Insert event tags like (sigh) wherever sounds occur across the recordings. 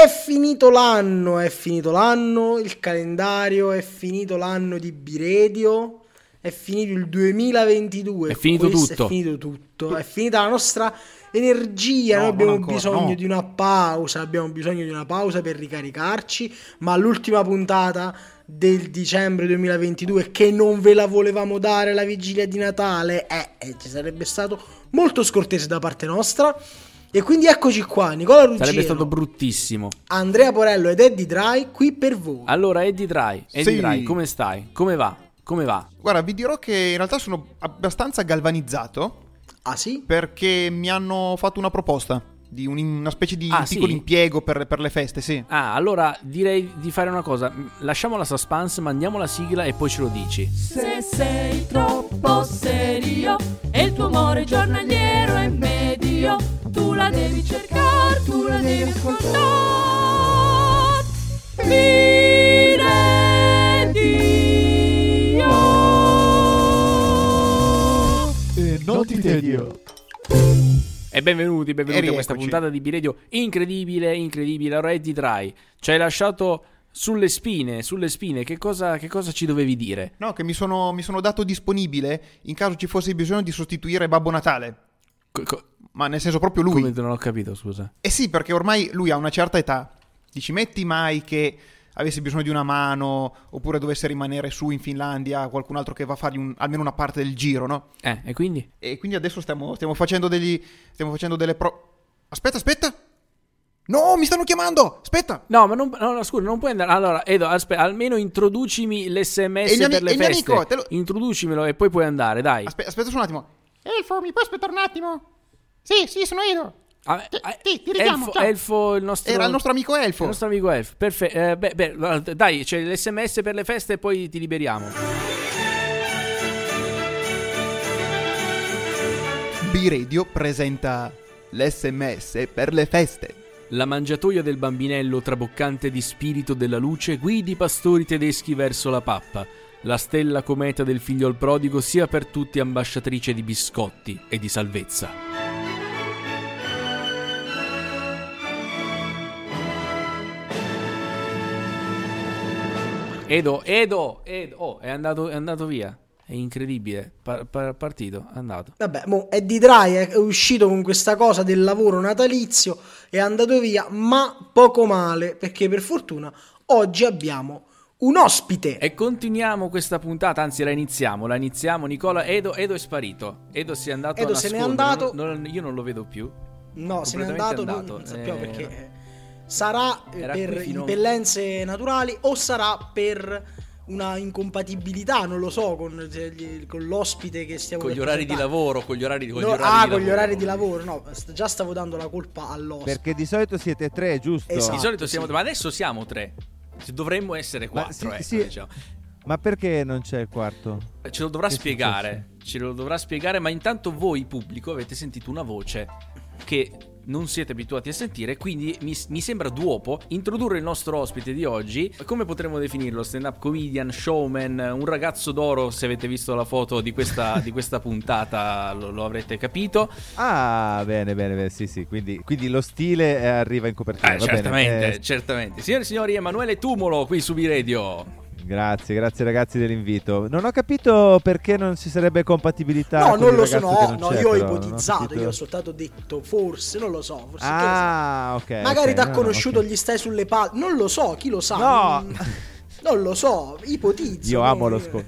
È finito l'anno, è finito l'anno, il calendario, è finito l'anno di Biredio, è finito il 2022. È finito tutto. È finito tutto, è finita la nostra energia, No, noi abbiamo ancora, bisogno no. di una pausa, abbiamo bisogno di una pausa per ricaricarci, ma l'ultima puntata del dicembre 2022 che non ve la volevamo dare la vigilia di Natale, eh, eh, ci sarebbe stato molto scortese da parte nostra. E quindi eccoci qua, Nicola Ruggero, Sarebbe stato bruttissimo. Andrea Porello ed Eddie Dry qui per voi. Allora, Eddie Dry, Eddie Sì. Dry, come stai? Come va? Come va? Guarda, vi dirò che in realtà sono abbastanza galvanizzato Ah sì? perché mi hanno fatto una proposta di un- una specie di Ah, piccolo sì? impiego per, per le feste, sì. Ah, allora direi di fare una cosa. Lasciamo la suspense, mandiamo la sigla e poi ce lo dici. Se sei troppo serio e il tuo amore giornaliero è medio, tu la devi cercare, tu la devi ascoltare. Dio. E non ti tedio. E benvenuti, benvenuti E a questa puntata di B-Radio incredibile, incredibile. Allora, Eddie Dry, ci hai lasciato sulle spine, sulle spine. Che cosa, che cosa ci dovevi dire? No, che mi sono, mi sono dato disponibile in caso ci fosse bisogno di sostituire Babbo Natale. Co- co- Ma nel senso proprio lui. come non ho capito, scusa. Eh sì, perché ormai lui ha una certa età. Ti ci metti mai che avesse bisogno di una mano oppure dovesse rimanere su in Finlandia, qualcun altro che va a fargli un- almeno una parte del giro, no? Eh, e quindi? E quindi adesso stiamo, stiamo facendo degli. Stiamo facendo delle pro. Aspetta, aspetta! No, mi stanno chiamando! Aspetta! No, ma non, no, no, scusa, non puoi andare. Allora, Edo, aspetta, almeno introducimi l'SMS E ami- per le e feste. amico, lo- Introducimelo e poi puoi andare, dai. Aspe- aspetta solo un attimo. Elfo, mi puoi aspettare un attimo? Sì, sì, sono io. Ah, Ti- eh, ti- ti richiamo, Elfo. Elfo, il nostro... Era il nostro amico Elfo. Il nostro amico Elfo. Perfetto. Eh, beh, beh, dai, c'è l'SMS per le feste e poi ti liberiamo. B-Radio presenta l'SMS per le feste. La mangiatoia del bambinello traboccante di spirito della luce guidi i pastori tedeschi verso la pappa. La stella cometa del figliol prodigo sia per tutti ambasciatrice di biscotti e di salvezza. Edo, Edo, Edo, oh, è andato, è andato via. È incredibile. Pa- pa- partito, è andato. Vabbè, mo Eddie Dry è uscito con questa cosa del lavoro natalizio, è andato via, ma poco male, perché per fortuna oggi abbiamo un ospite. E continuiamo questa puntata, anzi la iniziamo, la iniziamo. Nicola, Edo, Edo è sparito. Edo si è andato Edo se n'è andato. non- non- io non lo vedo più. No, se n'è completamente andato, non- andato. non sappiamo Eh, perché. Eh, Sarà eh, era per impellenze naturali o sarà per una incompatibilità, non lo so, con, gli- con l'ospite che stiamo Con gli orari di lavoro, con gli orari, con gli No, orari ah, di con gli lavoro. orari di lavoro, no, st- già stavo dando la colpa all'ospite. Perché di solito siete tre, giusto? Esatto. Di solito siamo sì. ma adesso siamo tre. Dovremmo essere Ma quattro, sì, ecco, sì. diciamo. Ma perché non c'è il quarto? Ce lo dovrà Che spiegare, ce lo dovrà spiegare, ma intanto voi pubblico avete sentito una voce che non siete abituati a sentire, quindi mi, mi sembra duopo introdurre il nostro ospite di oggi. Come potremmo definirlo? Stand-up comedian, showman, un ragazzo d'oro, se avete visto la foto di questa, (laughs) di questa puntata lo, lo avrete capito. Ah, bene, bene, bene, sì, sì. Quindi, quindi lo stile eh, arriva in copertina. Eh, va bene. certamente, Eh, certamente. Signore e signori, Emanuele Tumolo qui su B-Radio. Grazie, grazie ragazzi dell'invito. Non ho capito perché non ci sarebbe compatibilità. No, con non lo so, no, non no, io ho ipotizzato, capito. io ho soltanto detto forse, non lo so, forse Ah, ok. Magari ok, ti ha no, no, conosciuto, ok. gli stai sulle palle, non lo so, chi lo sa. No. Non, (laughs) non lo so, ipotizzo. Io amo no? lo scopo.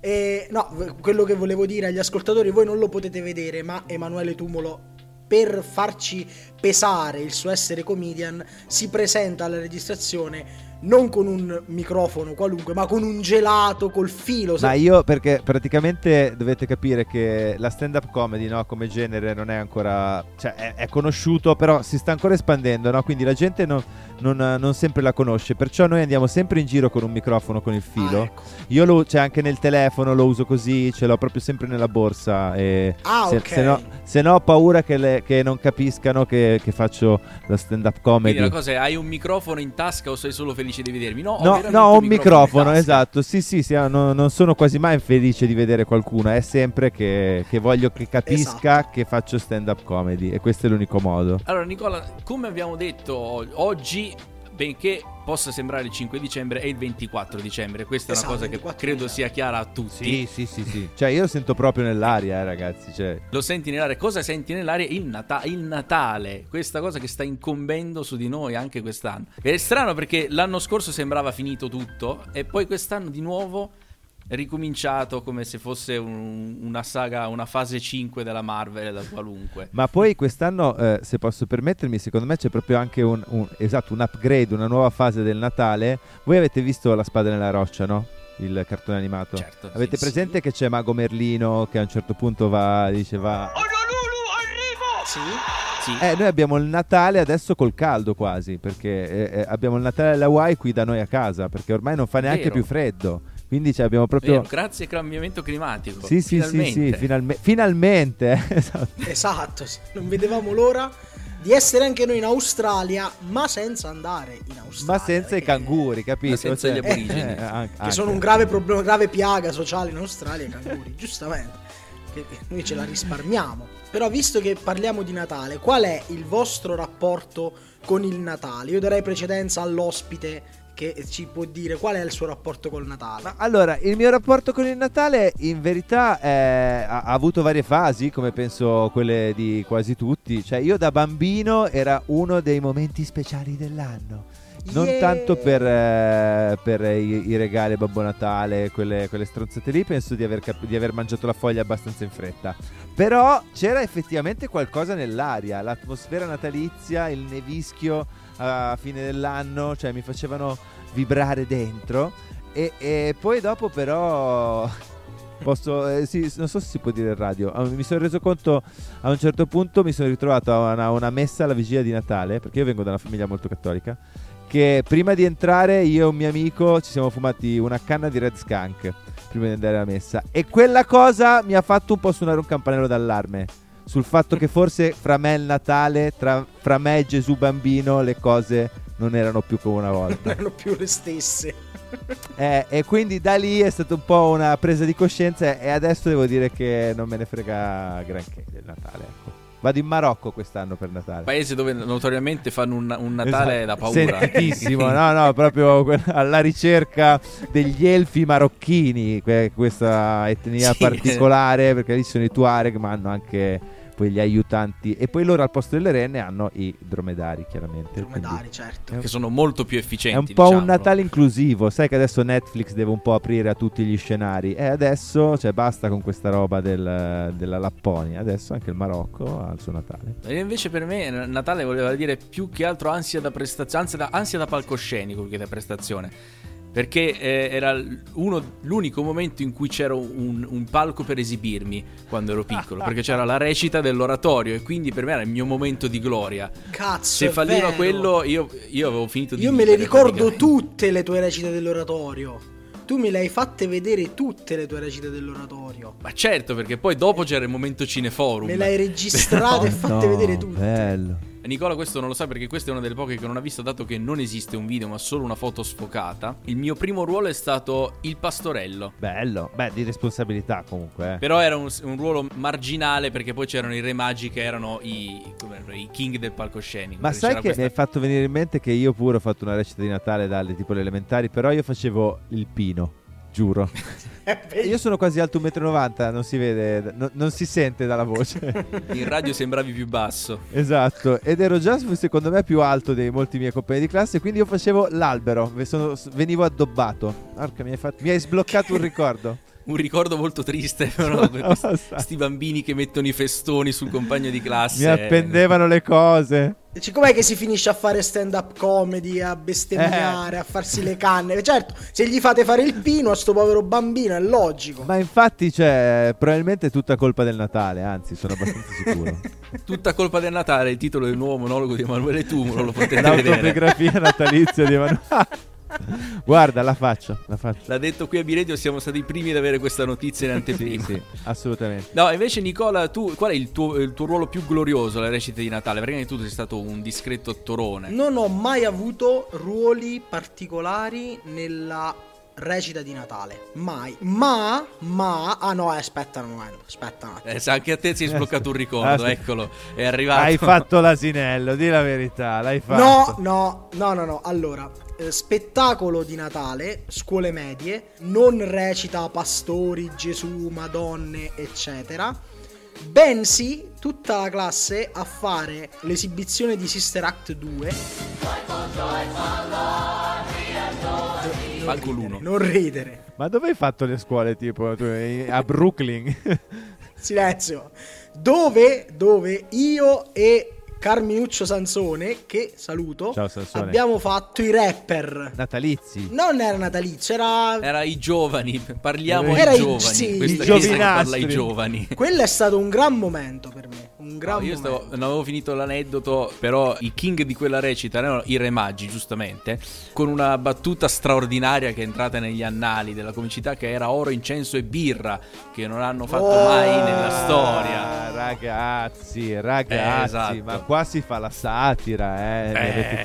E, no, quello che volevo dire agli ascoltatori, voi non lo potete vedere, ma Emanuele Tumolo, per farci pesare il suo essere comedian, si presenta alla registrazione non con un microfono qualunque, ma con un gelato col filo. Ma io perché praticamente dovete capire che la stand up comedy no, come genere non è ancora, cioè è, è conosciuto però si sta ancora espandendo, no? quindi la gente non, non, non sempre la conosce, perciò noi andiamo sempre in giro con un microfono con il filo. Ah, ecco. Io lo, cioè anche nel telefono lo uso così, ce l'ho proprio sempre nella borsa e Ah, se, ok. se no, se no ho paura che, le- che non capiscano che, che faccio la stand up Quindi comedy. la cosa è, hai un microfono in tasca o sei solo felice di vedermi. No, ho No, veramente no, ho un microfono, esatto. Sì, sì, sì, no, non sono quasi mai felice di vedere qualcuno. È sempre che, che voglio che capisca Esatto. che faccio stand-up comedy. E questo è l'unico modo. Allora, Nicola, come abbiamo detto oggi, benché possa sembrare il 5 dicembre, è il 24 dicembre. Questa Esatto, è una cosa che 24 credo dicembre. sia chiara a tutti. sì, sì, sì. Cioè, io lo sento proprio nell'aria, eh, ragazzi. Cioè, Lo senti nell'aria? Cosa senti nell'aria? Il, Nata- il Natale, questa cosa che sta incombendo su di noi anche quest'anno. Ed è strano perché l'anno scorso sembrava finito tutto e poi quest'anno di nuovo ricominciato come se fosse un- una saga, una fase 5 della Marvel da qualunque. Ma poi quest'anno, eh, se posso permettermi, secondo me c'è proprio anche un, un- esatto, un upgrade, una nuova fase del Natale. Voi avete visto La spada nella roccia, no? Il cartone animato. Certo, Avete sì, presente che c'è Mago Merlino che a un certo punto va, dice va... Sì? Sì. Eh, noi abbiamo il Natale adesso col caldo quasi, perché eh, eh, abbiamo il Natale alle Hawaii qui da noi a casa, perché ormai non fa neanche Vero. più freddo. Quindi cioè, abbiamo proprio... Vero, grazie al cambiamento climatico. Sì, sì, sì, Finalmente. sì, finalme- finalmente. eh, (laughs) esatto. Esatto, sì. non vedevamo l'ora di essere anche noi in Australia, ma senza andare in Australia. Ma senza i canguri, capito? Senza gli aborigeni. (laughs) anche- Che sono un grave problema, grave piaga sociale in Australia, i canguri, (laughs) giustamente. Che noi ce la risparmiamo. Però visto che parliamo di Natale, qual è il vostro rapporto con il Natale? Io darei precedenza all'ospite che ci può dire qual è il suo rapporto col Natale. Ma allora, il mio rapporto con il Natale in verità è- ha, ha avuto varie fasi, come penso quelle di quasi tutti. Cioè, io da bambino era uno dei momenti speciali dell'anno. Non Yeah! tanto per, eh, per i, i regali Babbo Natale, quelle, quelle stronzate lì, penso di aver, cap- di aver mangiato la foglia abbastanza in fretta. Però c'era effettivamente qualcosa nell'aria, l'atmosfera natalizia, il nevischio a fine dell'anno, cioè mi facevano vibrare dentro. E, e poi dopo però... (laughs) Posso, eh, sì, non so se si può dire in radio. Ah, Mi sono reso conto a un certo punto, mi sono ritrovato a una, una messa alla vigilia di Natale, perché io vengo da una famiglia molto cattolica. Che prima di entrare io e un mio amico ci siamo fumati una canna di Red Skunk prima di andare alla messa. E quella cosa mi ha fatto un po' suonare un campanello d'allarme sul fatto che forse fra me e il Natale, tra- fra me e Gesù bambino, le cose non erano più come una volta. (laughs) Non erano più le stesse. (laughs) Eh, e quindi da lì è stata un po' una presa di coscienza e adesso devo dire che non me ne frega granché del Natale. Ecco. Vado in Marocco quest'anno per Natale. Paese dove notoriamente fanno un, un Natale da Esatto. paura. Sentitissimo, (laughs) no, no, proprio alla ricerca degli elfi marocchini, que- questa etnia Sì. particolare, perché lì sono i Tuareg, ma hanno anche poi gli aiutanti. E poi loro al posto delle renne hanno i dromedari, chiaramente. Dromedari, Quindi certo. che sono molto più È efficienti. un po' un diciamolo. Natale inclusivo, sai che adesso Netflix deve un po' aprire a tutti gli scenari e adesso, cioè basta con questa roba del- della Lapponia, adesso anche il Marocco ha il suo Natale. E invece per me Natale voleva dire più che altro ansia da prestazione, ansia da, ansia da palcoscenico che da prestazione. Perché eh, era uno- l'unico momento in cui c'era un, un palco per esibirmi quando ero piccolo. perché c'era la recita dell'oratorio e quindi per me era il mio momento di gloria. Cazzo, Se falliva quello, io, io avevo finito di Io me le ricordo tutte le tue recite dell'oratorio. Tu me le hai fatte vedere tutte le tue recite dell'oratorio. Ma certo, perché poi dopo c'era il momento cineforum. Me le hai (laughs) registrate e fatte No, vedere tutte. Bello. Nicola questo non lo sa perché questa è una delle poche che non ha visto dato che non esiste un video ma solo una foto sfocata. Il mio primo ruolo è stato il pastorello. Bello. Beh, di responsabilità comunque. eh. Però era un, un ruolo marginale perché poi c'erano i re magi che erano i, erano, i king del palcoscenico. Ma Quindi sai che questa- mi hai fatto venire in mente che io pure ho fatto una recita di Natale dalle tipo le elementari, però io facevo il pino, giuro. (laughs) io sono quasi alto 1,90 m, non si vede, no- non si sente dalla voce. (laughs) In radio sembravi più basso. Esatto, ed ero già secondo me più alto dei molti miei compagni di classe, quindi io facevo l'albero, sono- venivo addobbato. Porca, mi hai, fatto- mi hai sbloccato un ricordo. (laughs) Un ricordo molto triste, però. questi bambini che mettono i festoni sul compagno di classe. Mi appendevano le cose. Cioè, com'è che si finisce a fare stand up comedy, a bestemmiare, Eh. a farsi le canne? Certo, se gli fate fare il pino a sto povero bambino è logico. Ma infatti, cioè, probabilmente è tutta colpa del Natale, anzi, sono abbastanza (laughs) sicuro. Tutta colpa del Natale, il titolo del nuovo monologo di Emanuele Tumulo, lo potete (laughs) vedere. L'autobiografia natalizia di Emanuele. (laughs) (laughs) Guarda, la faccio, la faccio. L'ha detto qui a Biredio, siamo stati i primi ad avere questa notizia in Sì, anteprima. sì, assolutamente. No, invece Nicola, tu qual è il tuo, il tuo ruolo più glorioso alle recite di Natale? Perché tu sei stato un discreto attorone. Non ho mai avuto ruoli particolari nella recita di Natale. Mai. Ma, ma... Ah no, eh, aspetta momento. Aspetta un attimo. Eh, anche a te si è sbloccato un ricordo, Ah, eccolo, è arrivato. Hai fatto l'asinello, di la verità, l'hai fatto. No, no, no, no, no. Allora, eh, spettacolo di Natale, scuole medie, non recita pastori, Gesù, Madonne, eccetera. Bensì tutta la classe a fare l'esibizione di Sister Act 2. Non Manco l'uno. Non ridere. Ma dove hai fatto le scuole, tipo, a Brooklyn? (laughs) Silenzio. Dove, dove io e Carminuccio Sansone, che saluto, Ciao, Sansone. abbiamo fatto i rapper. Natalizi. Non era natalizio, era Era i giovani, parliamo Era ai i- giovani. sì, Questa i parla ai giovani. Quello è stato un gran momento per me. Un gran No, io stavo, non avevo finito l'aneddoto, però i king di quella recita erano i Re Magi, giustamente, con una battuta straordinaria che è entrata negli annali della comicità che era oro, incenso e birra, che non hanno fatto Oh! mai nella storia. Ragazzi, ragazzi, Eh, esatto. ma qua si fa la satira, eh.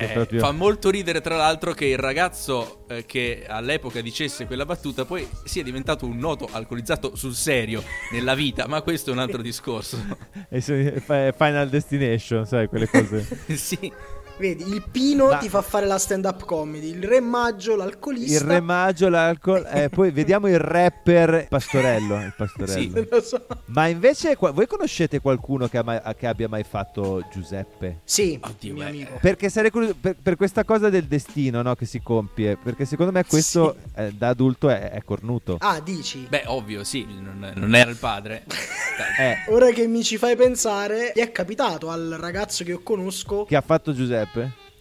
Eh, proprio- Fa molto ridere tra l'altro che il ragazzo eh, che all'epoca dicesse quella battuta poi sia diventato un noto alcolizzato sul serio nella vita, ma questo è un altro (laughs) discorso. E se- Final Destination, sai, quelle cose. (laughs) sì. Vedi, il Pino Ma- ti fa fare la stand-up comedy, il Re Maggio, l'alcolista. Il re maggio, l'alcol. eh, poi vediamo il rapper Pastorello. Il Pastorello. Sì. Non lo so. Ma invece, qua- voi conoscete qualcuno che, mai- che abbia mai fatto Giuseppe? Sì, Oddio, mio beh. amico. Perché sarei curioso per, per questa cosa del destino no, che si compie. Perché secondo me questo eh, da adulto è, è cornuto. Ah, dici? Beh, ovvio, sì, non, non era il padre. (laughs) Eh, Ora che mi ci fai pensare, gli è capitato al ragazzo che io conosco, che ha fatto Giuseppe?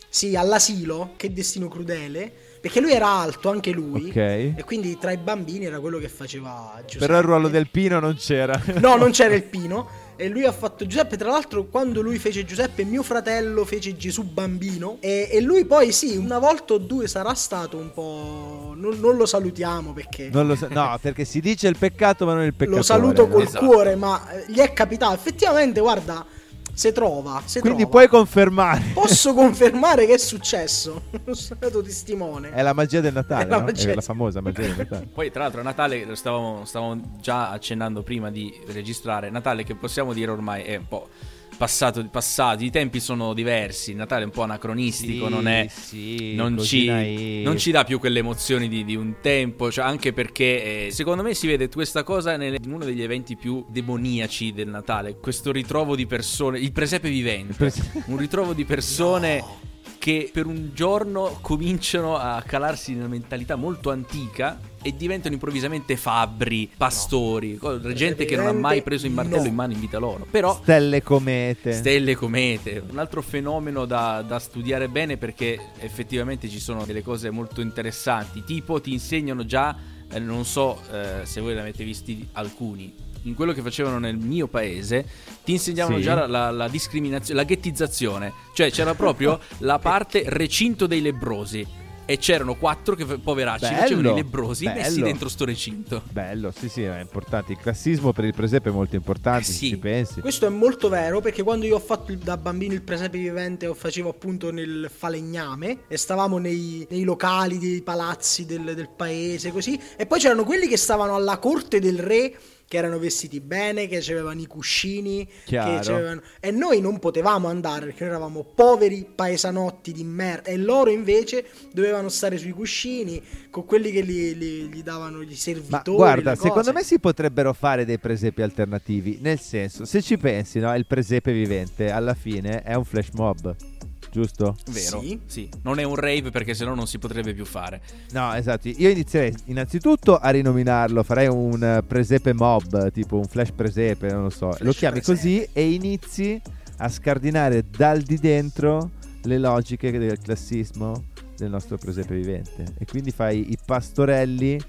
Sì, all'asilo, che destino crudele, perché lui era alto, anche lui, Ok. e quindi tra i bambini era quello che faceva Giuseppe. Però il ruolo del Pino non c'era. No, non (laughs) c'era il Pino. E lui ha fatto Giuseppe. Tra l'altro, quando lui fece Giuseppe, mio fratello fece Gesù bambino. E, e lui poi, sì, una volta o due sarà stato un po'. Non, non lo salutiamo perché. Non lo so- no, (laughs) perché si dice il peccato, ma non il peccato. lo saluto col Esatto. cuore, ma eh, gli è capitato. Effettivamente, guarda, se trova. Se Quindi trova. puoi confermare. Posso (laughs) confermare che è successo. (laughs) Sono stato testimone. È la magia del Natale, È la no? magia- È la famosa magia del Natale. Poi, tra l'altro, a Natale lo stavamo, stavamo già accennando prima di registrare. Natale, che possiamo dire ormai è un po' passato, passati. I tempi sono diversi. Natale è un po' anacronistico, non è. Sì, non ci, non ci dà più quelle emozioni di, di un tempo, cioè anche perché eh, secondo me si vede questa cosa nel- in uno degli eventi più demoniaci del Natale, questo ritrovo di persone, il presepe vivente, Il prese- un ritrovo di persone (laughs) che per un giorno cominciano a calarsi in una mentalità molto antica e diventano improvvisamente fabbri, pastori, co- gente che non ha mai preso il martello No. in mano in vita loro, però Stelle comete. Stelle comete, un altro fenomeno da, da studiare bene perché effettivamente ci sono delle cose molto interessanti, tipo ti insegnano già, eh, non so eh, se voi ne avete visti alcuni, in quello che facevano nel mio paese, ti insegnavano Sì. già la, la- la discriminazione, la ghettizzazione, cioè c'era proprio (laughs) la parte recinto dei lebrosi. E c'erano quattro che poveracci Bello, facevano i lebrosi bello. messi dentro sto recinto. Bello, sì, sì, è importante. Il classismo per il presepe è molto importante, Eh se sì. ci pensi. Questo è molto vero perché quando io ho fatto da bambino il presepe vivente lo facevo appunto nel falegname e stavamo nei, nei locali dei palazzi del, del paese così e poi c'erano quelli che stavano alla corte del re che erano vestiti bene, che avevano i cuscini c'avevano- e noi non potevamo andare perché noi eravamo poveri paesanotti di merda e loro invece dovevano stare sui cuscini con quelli che li, li- gli davano gli Ma servitori. guarda, le secondo me si potrebbero fare dei presepi alternativi. Nel senso, se ci pensi, no, il presepe vivente alla fine è un flash mob, giusto? Vero? Sì. Non è un rave perché sennò non si potrebbe più fare. No, esatto. Io inizierei innanzitutto a rinominarlo. Farei un eh, presepe mob, tipo un flash presepe, non lo so. Flash lo chiami presepe. così e inizi a scardinare dal di dentro le logiche del classismo del nostro presepe vivente. E quindi fai i pastorelli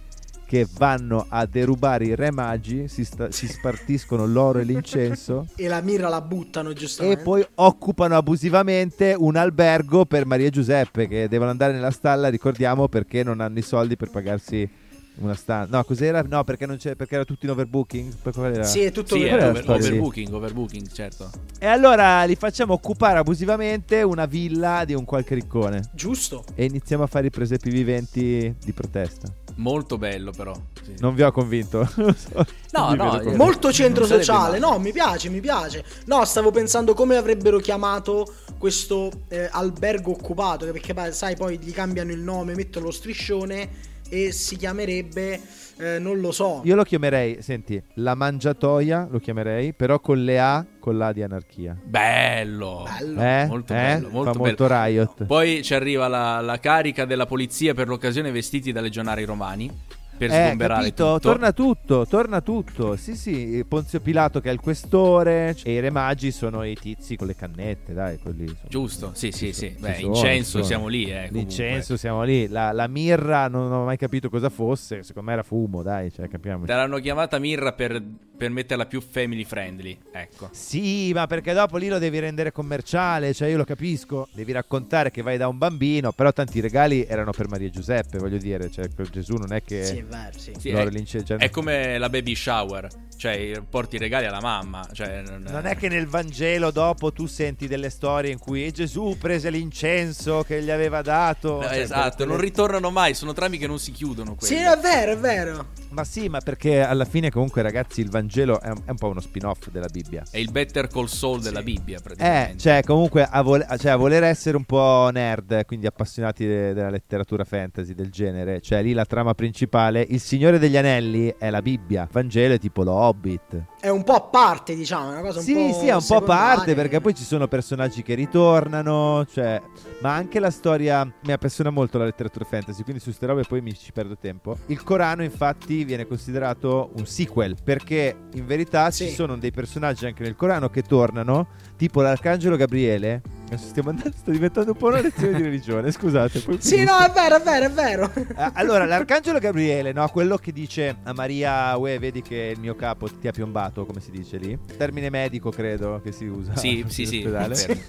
che vanno a derubare i re magi, si, sta- si spartiscono l'oro e l'incenso (laughs) E la mirra la buttano e giustamente. poi occupano abusivamente un albergo per Maria e Giuseppe che devono andare nella stalla, ricordiamo, perché non hanno i soldi per pagarsi una stanza. No, cos'era? No, perché, non c'è, perché era tutto in overbooking. Per qual era? Sì, è tutto Sì, over- storia? overbooking, overbooking, certo. E allora li facciamo occupare abusivamente una villa di un qualche riccone. Giusto. E iniziamo a fare i presepi viventi di protesta. Molto bello però. sì. Non vi ho convinto. (laughs) So. No, no, eh, convinto. Molto centro sociale, no, mi piace, mi piace. No, stavo pensando come avrebbero chiamato questo eh, albergo occupato, perché sai, poi gli cambiano il nome, mettono lo striscione e si chiamerebbe, eh, non lo so. Io lo chiamerei, senti, la mangiatoia lo chiamerei, però con le A, con l'A di anarchia. Bello. Bello. Eh? Molto Eh? bello, molto Fa bello. molto riot. Poi ci arriva la, la carica della polizia per l'occasione vestiti da legionari romani per Eh, sgomberare capito? tutto. Torna tutto, torna tutto. Sì, sì, Ponzio Pilato che è il questore e i re magi sono i tizi con le cannette, dai, quelli. sono- Giusto, sì, sì, sì. Beh, sono, incenso sono. siamo lì, eh. L'incenso siamo lì, la, la mirra non ho mai capito cosa fosse, secondo me era fumo, dai, cioè capiamo. Te l'hanno chiamata Mirra per, per metterla più family friendly, ecco. Sì, ma perché dopo lì lo devi rendere commerciale, cioè io lo capisco, devi raccontare che vai da un bambino, però tanti regali erano per Maria e Giuseppe, voglio dire, cioè per Gesù non è che Sì, è vero, sì. Sì, è, l'incenso- è come la baby shower, cioè porti i regali alla mamma. Cioè, non, Non è che nel Vangelo dopo tu senti delle storie in cui Gesù prese l'incenso che gli aveva dato. No, cioè, esatto, quelle- non ritornano mai, sono trami che non si chiudono. Sì, quelle. è vero, è vero. Ma sì, ma perché alla fine comunque ragazzi il Vangelo è un, è un po' uno spin-off della Bibbia. È il Better Call Saul della Sì. Bibbia, Eh, praticamente. cioè comunque a, vole- cioè, a voler essere un po' nerd, quindi appassionati de- della letteratura fantasy del genere, cioè lì la trama principale, il Signore degli Anelli è la Bibbia, Vangelo è tipo lo Hobbit. È un po' a parte, diciamo, è una cosa un sì, po' sì, è un po' a parte perché poi ci sono personaggi che ritornano, cioè, ma anche la storia mi appassiona molto la letteratura fantasy, quindi su queste robe poi mi ci perdo tempo. Il Corano infatti viene considerato un sequel perché in verità Sì. ci sono dei personaggi anche nel Corano che tornano, tipo l'arcangelo Gabriele. Adesso stiamo andando, sta diventando un po' una lezione di religione, scusate. poi Sì, finisco. no, è vero, è vero, è vero. Ah, Allora, l'arcangelo Gabriele, no? Quello che dice a Maria, uè, vedi che il mio capo ti ha piombato, come si dice lì? Termine medico, credo che si usa. Sì, sì, sì.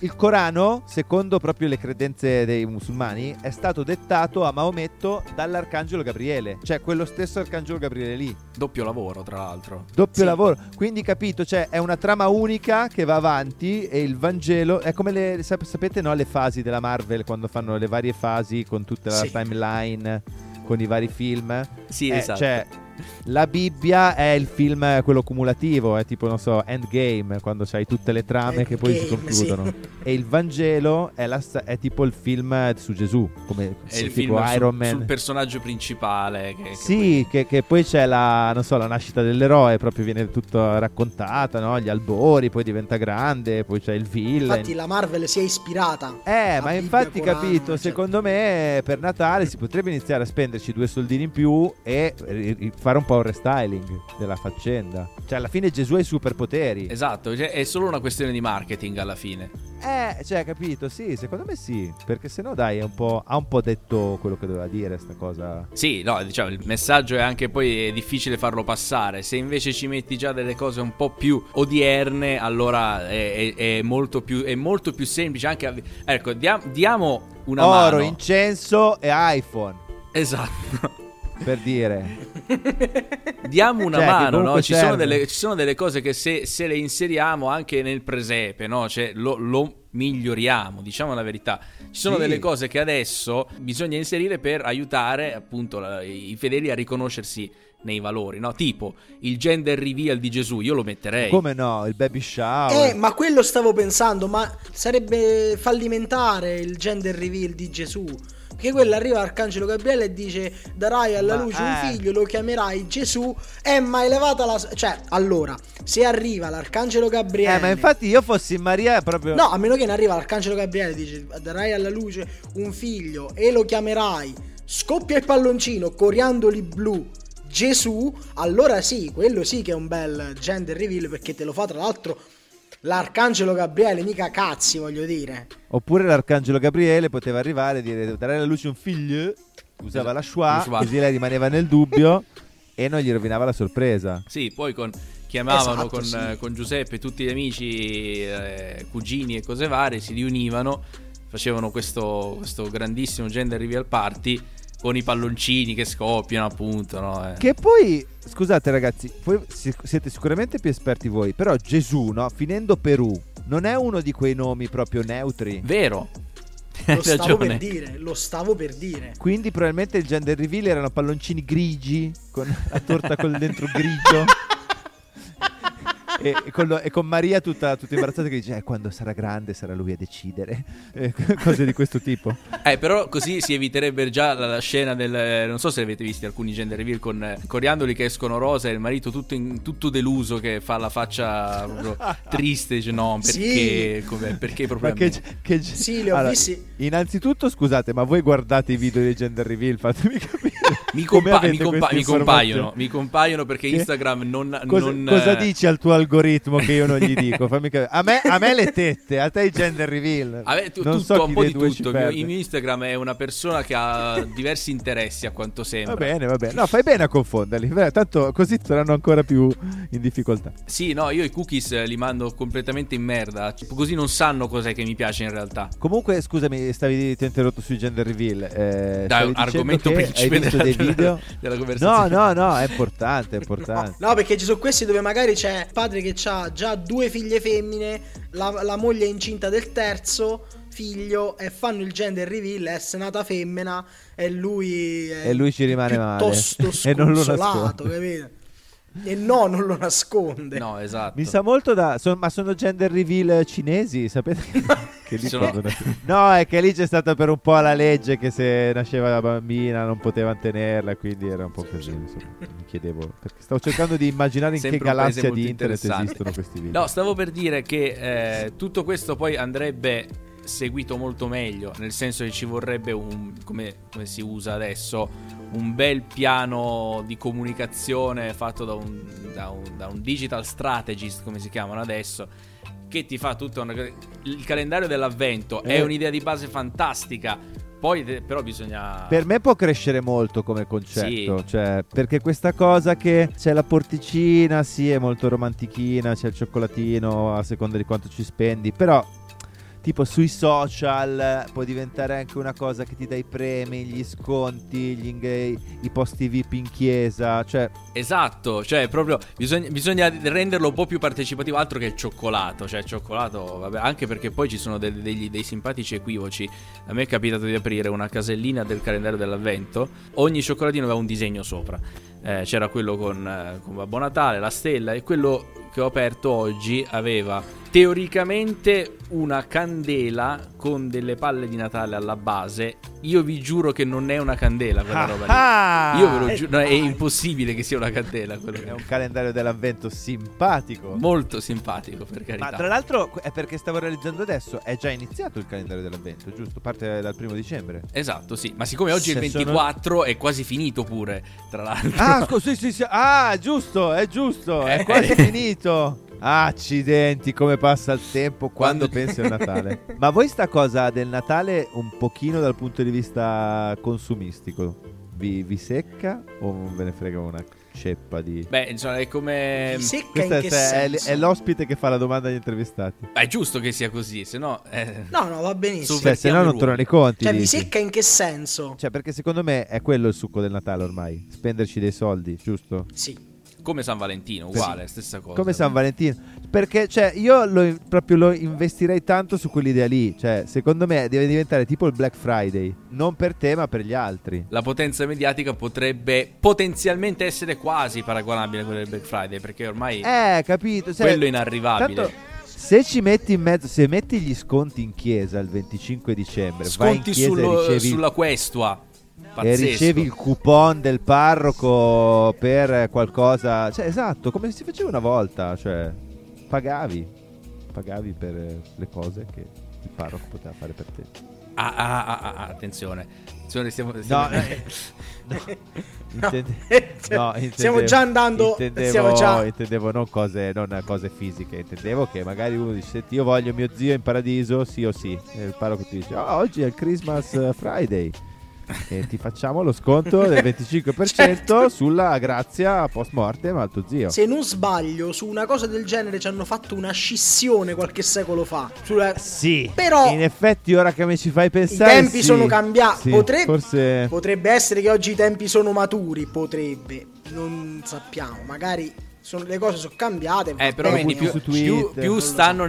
Il Corano, secondo proprio le credenze dei musulmani, è stato dettato a Maometto dall'arcangelo Gabriele. Cioè, quello stesso arcangelo Gabriele lì. Doppio lavoro, tra l'altro. Doppio Sì. lavoro. Quindi, capito, cioè, è una trama unica che va avanti e il Vangelo è come le sap- sapete, no, le fasi della Marvel quando fanno le varie fasi con tutta la Sì. timeline con i vari film. Sì, Eh, esatto. Cioè, la Bibbia è il film quello cumulativo, è tipo, non so, Endgame, quando c'hai tutte le trame che poi si Endgame, concludono. sì. E il Vangelo è, la è tipo il film su Gesù, come È il tipo film Iron sul, Man. sul personaggio principale. Che, che Sì, che, che poi c'è la, non so, la nascita dell'eroe, proprio viene tutto raccontata, no? Gli albori, poi diventa grande, poi c'è il villain. Infatti la Marvel si è ispirata. Eh, ma Bibbia, infatti, Corano, capito, eccetera. secondo me per Natale si potrebbe iniziare a spenderci due soldini in più e fare un po' un restyling della faccenda. Cioè, alla fine Gesù ha i superpoteri. Esatto, cioè, è solo una questione di marketing alla fine. Eh, cioè, capito, sì, secondo me sì, perché sennò dai, è un po', ha un po' detto quello che doveva dire sta cosa. Sì, no, diciamo, il messaggio è anche poi è difficile farlo passare. Se invece ci metti già delle cose un po' più odierne, allora è, è- è molto, più, è molto più semplice. Anche, a- ecco, dia- diamo una Oro, mano. incenso e iPhone, Esatto. Per dire. (laughs) Diamo una Cioè, mano, no? Ci sono, delle, ci sono delle cose che se, se le inseriamo anche nel presepe, no? Cioè, lo, lo miglioriamo, diciamo la verità. Ci sono Sì. delle cose che adesso bisogna inserire per aiutare appunto la- i fedeli a riconoscersi nei valori, no? Tipo il gender reveal di Gesù, io lo metterei. Come no, il baby shower. Eh, ma quello stavo pensando, ma sarebbe fallimentare il gender reveal di Gesù. Perché quello arriva Arcangelo Gabriele e dice darai alla Ma, luce eh. un figlio, lo chiamerai Gesù. Eh, ma elevata la... Cioè, allora, se arriva l'Arcangelo Gabriele... Eh, ma infatti io fossi Maria proprio... No, a meno che ne arriva l'Arcangelo Gabriele e dice darai alla luce un figlio e lo chiamerai, scoppia il palloncino, coriandoli blu, Gesù, allora sì, quello sì che è un bel gender reveal perché te lo fa tra l'altro l'Arcangelo Gabriele, mica cazzi voglio dire. Oppure l'arcangelo Gabriele poteva arrivare e dire dare alla luce un figlio, usava la schwa, così lei rimaneva nel dubbio (laughs) e non gli rovinava la sorpresa. Sì, poi con, chiamavano Esatto, con, sì. eh, con Giuseppe tutti gli amici, eh, cugini e cose varie, si riunivano, facevano questo, questo grandissimo gender reveal party con i palloncini che scoppiano appunto, no? Eh. Che poi, scusate ragazzi, voi si- siete sicuramente più esperti voi, però Gesù, no, finendo Perù, non è uno di quei nomi proprio neutri. Vero. Lo stavo ragione. per dire, lo stavo per dire. Quindi probabilmente il gender reveal erano palloncini grigi con la torta col dentro grigio. (laughs) E, e con, lo- e con Maria tutta, tutta imbarazzata che dice: eh, Quando sarà grande sarà lui a decidere. (laughs) Eh, cose di questo tipo. Eh, però così si eviterebbe già la, la scena del. eh, Non so se avete visto alcuni gender reveal con eh, coriandoli che escono rosa e il marito tutto, in- tutto deluso che fa la faccia proprio triste. Dice no, perché? Sì. com'è? perché proprio che, me?" che- Sì, li ho visti. Innanzitutto, scusate, ma voi guardate i video di gender reveal? Fatemi capire. Mi, compa- mi compa- mi compaiono, mi compaiono perché Che- Instagram non. Cosa, non, cosa eh, dici al tuo algoritmo che io non gli (laughs) dico? Fammi capire. A me, a me le tette, a te i gender reveal. A me tu- non tutto, so un po' di tutto. Il mio, il mio Instagram è una persona che ha diversi interessi, a quanto sembra. Va bene, va bene. No, fai bene a confonderli. Beh, Tanto così saranno ancora più in difficoltà. Sì, no, io i cookies li mando completamente in merda. Tipo, Così non sanno cos'è che mi piace in realtà. Comunque, scusami, stavi ti ho interrotto sui gender reveal. Eh, Dai, argomento principe della, dei video. della No, conversazione. no, no, è importante, è importante. No, perché ci sono questi dove magari c'è padre che ha già due figlie femmine, la, la moglie è incinta del terzo figlio e fanno il gender reveal, è nata femmina e lui è E lui ci rimane male. piuttosto (laughs) E non lo sconsolato, capito? E no, non lo nasconde. No, esatto. Mi sa molto da. son- ma sono gender reveal cinesi, sapete? (laughs) che lì Sono- (laughs) No, è che lì c'è stata per un po' la legge che se nasceva la bambina non potevano tenerla, quindi era un po' così. Insomma, mi chiedevo. Perché stavo cercando di immaginare in che Sempre paese galassia di internet esistono questi video. No, stavo per dire che eh, tutto questo poi andrebbe seguito molto meglio, nel senso che ci vorrebbe un, come, come si usa adesso, un bel piano di comunicazione fatto da un, da un- da un digital strategist, come si chiamano adesso, che ti fa tutta una... Il calendario dell'avvento è Eh. un'idea di base fantastica, poi de- però bisogna... Per me può crescere molto come concetto, Sì. cioè, perché questa cosa che c'è la porticina, sì, è molto romantichina, c'è il cioccolatino a seconda di quanto ci spendi, però tipo sui social può diventare anche una cosa che ti dà i premi, gli sconti, gli inghe- i posti VIP in chiesa, cioè Esatto, cioè proprio bisogna, bisogna renderlo un po' più partecipativo, altro che il cioccolato, cioè il cioccolato, vabbè, anche perché poi ci sono de- degli- dei simpatici equivoci. A me è capitato di aprire una casellina del calendario dell'avvento, ogni cioccolatino aveva un disegno sopra. Eh, c'era quello con, eh, con Babbo Natale, la stella e quello che ho aperto oggi aveva teoricamente una candela con delle palle di Natale alla base. Io vi giuro che non è una candela quella roba lì. Ah! Io ve lo Eh, giuro, no, è dai. impossibile che sia una candela. quello è un calendario dell'avvento simpatico. Molto simpatico, per carità. Ma tra l'altro è perché stavo realizzando adesso, è già iniziato il calendario dell'avvento, giusto? Parte dal primo dicembre. Esatto, sì. Ma siccome oggi è il Se sono- 24 è quasi finito pure, tra l'altro. Ah, sì, sì, sì. Ah, giusto, è giusto, è Eh. quasi finito. Accidenti, come passa il tempo quando, Quando- pensi al (laughs) Natale. Ma voi sta cosa del Natale un pochino dal punto di vista consumistico vi, vi secca o non ve ne frega una ceppa di... Beh, insomma, è come... Secca Questa in è, che è- senso? è l'ospite che fa la domanda agli intervistati. È giusto che sia così, se no... eh, No, no, va benissimo. Cioè, se no non tornano i conti. Cioè, vi secca in che senso? Cioè, perché secondo me è quello il succo del Natale ormai. Spenderci dei soldi, giusto? Sì. Come San Valentino, uguale, stessa cosa. Come San Valentino. Perché, cioè, io lo, proprio lo investirei tanto su quell'idea lì. Cioè, secondo me deve diventare tipo il Black Friday. Non per te, ma per gli altri. La potenza mediatica potrebbe potenzialmente essere quasi paragonabile a quella del Black Friday, perché ormai Eh, capito? Cioè, quello è inarrivabile. tanto, se ci metti in mezzo, se metti gli sconti in chiesa il 25 dicembre, vai in Sconti chiesa sullo- ricevi sulla questua. E Pazzesco. ricevi il coupon del parroco per qualcosa. Cioè, esatto, come si faceva una volta. Cioè, pagavi. Pagavi per le cose che il parroco poteva fare per te. Ah, ah, ah, ah, attenzione. Attenzione, stiamo, No, stiamo- eh, (laughs) no. Intende- (laughs) Cioè, no, stiamo già andando. Intendevo, Stiamo già. intendevo non, cose, non cose fisiche. Intendevo che magari uno dice: io voglio mio zio in paradiso, sì o sì. E il parroco ti dice: "Oh, oggi è il Christmas Friday. E ti facciamo lo sconto del 25% Certo. sulla grazia post mortem al tuo zio. Se non sbaglio, su una cosa del genere ci hanno fatto una scissione qualche secolo fa. Sulla- Sì, Però- in effetti ora che mi ci fai I pensare tempi sì. sono cambiati. Sì, Potre- forse Potrebbe essere che oggi i tempi sono maturi. Potrebbe, non sappiamo. Magari sono- le cose sono cambiate. Eh, però bene, vedi, più, più, più stanno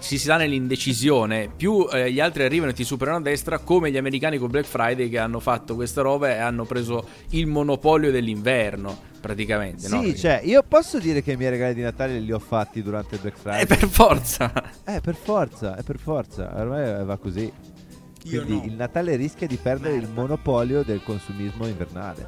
si sta nell'indecisione, più eh, gli altri arrivano e ti superano a destra, come gli americani con Black Friday che hanno fatto questa roba e hanno preso il monopolio dell'inverno, praticamente. no? Sì, cioè, io posso dire che i miei regali di Natale li ho fatti durante il Black Friday. Eh, per forza. Eh, per forza, è per forza. Ormai va così. Io Quindi no. il Natale rischia di perdere il Merda. monopolio del consumismo invernale.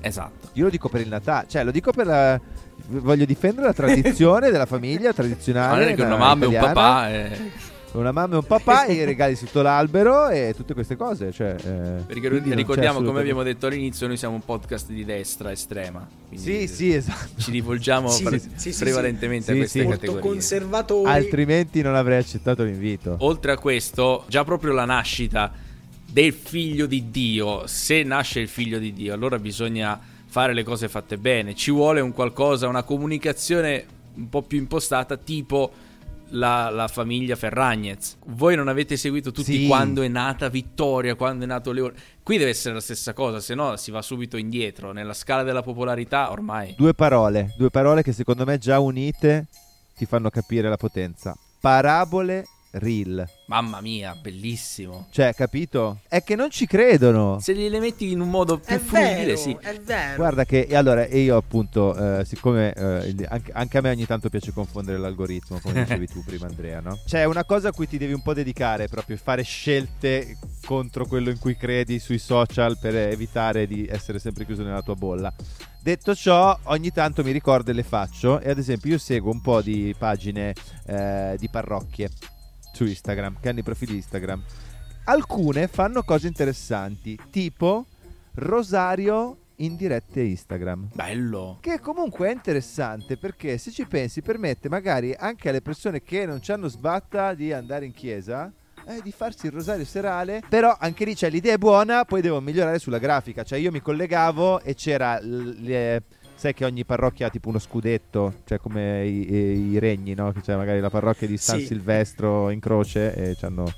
esatto. Io lo dico per il Natale, cioè lo dico per la... Voglio difendere la tradizione della famiglia (laughs) tradizionale. Magari con una na- mamma e un papà. eh, Una mamma e un papà, e i (laughs) regali sotto l'albero e tutte queste cose. Cioè, eh, perché non ricordiamo, come abbiamo detto all'inizio, noi siamo un podcast di destra estrema. Sì, sì, esatto. Ci rivolgiamo Sì, pre- sì, prevalentemente sì. a queste Sì, categorie. conservatori. Altrimenti non avrei accettato l'invito. Oltre a questo, già proprio la nascita del figlio di Dio, se nasce il figlio di Dio, allora bisogna fare le cose fatte bene. Ci vuole un qualcosa, una comunicazione un po' più impostata, tipo la, la famiglia Ferragnez. Voi non avete seguito tutti Sì. quando è nata Vittoria, quando è nato Leone. Qui deve essere la stessa cosa, se no si va subito indietro. Nella scala della popolarità ormai. Due parole, due parole che secondo me già unite ti fanno capire la potenza. Parabole real. Mamma mia, bellissimo. Cioè, capito? È che non ci credono. Se li le metti in un modo più È vero, sì. è vero. Guarda che e allora e io appunto eh, siccome eh, anche, anche a me ogni tanto piace confondere l'algoritmo come dicevi tu prima Andrea no? (laughs) C'è una cosa a cui ti devi un po' dedicare proprio fare scelte contro quello in cui credi sui social per evitare di essere sempre chiuso nella tua bolla Detto ciò, ogni tanto mi ricordo e le faccio e ad esempio io seguo un po' di pagine eh, di parrocchie su Instagram, che hanno i profili Instagram. Alcune fanno cose interessanti, tipo Rosario in dirette Instagram. Bello. Che comunque è interessante perché se ci pensi permette magari anche alle persone che non ci hanno sbatta di andare in chiesa eh, di farsi il rosario serale. Però anche lì c'è l'idea è buona, poi devo migliorare sulla grafica. Cioè io mi collegavo e c'era l- le- Sai che ogni parrocchia ha tipo uno scudetto, cioè come i, i- i regni, no? Che c'è magari la parrocchia di San Sì. Silvestro in croce e c'hanno...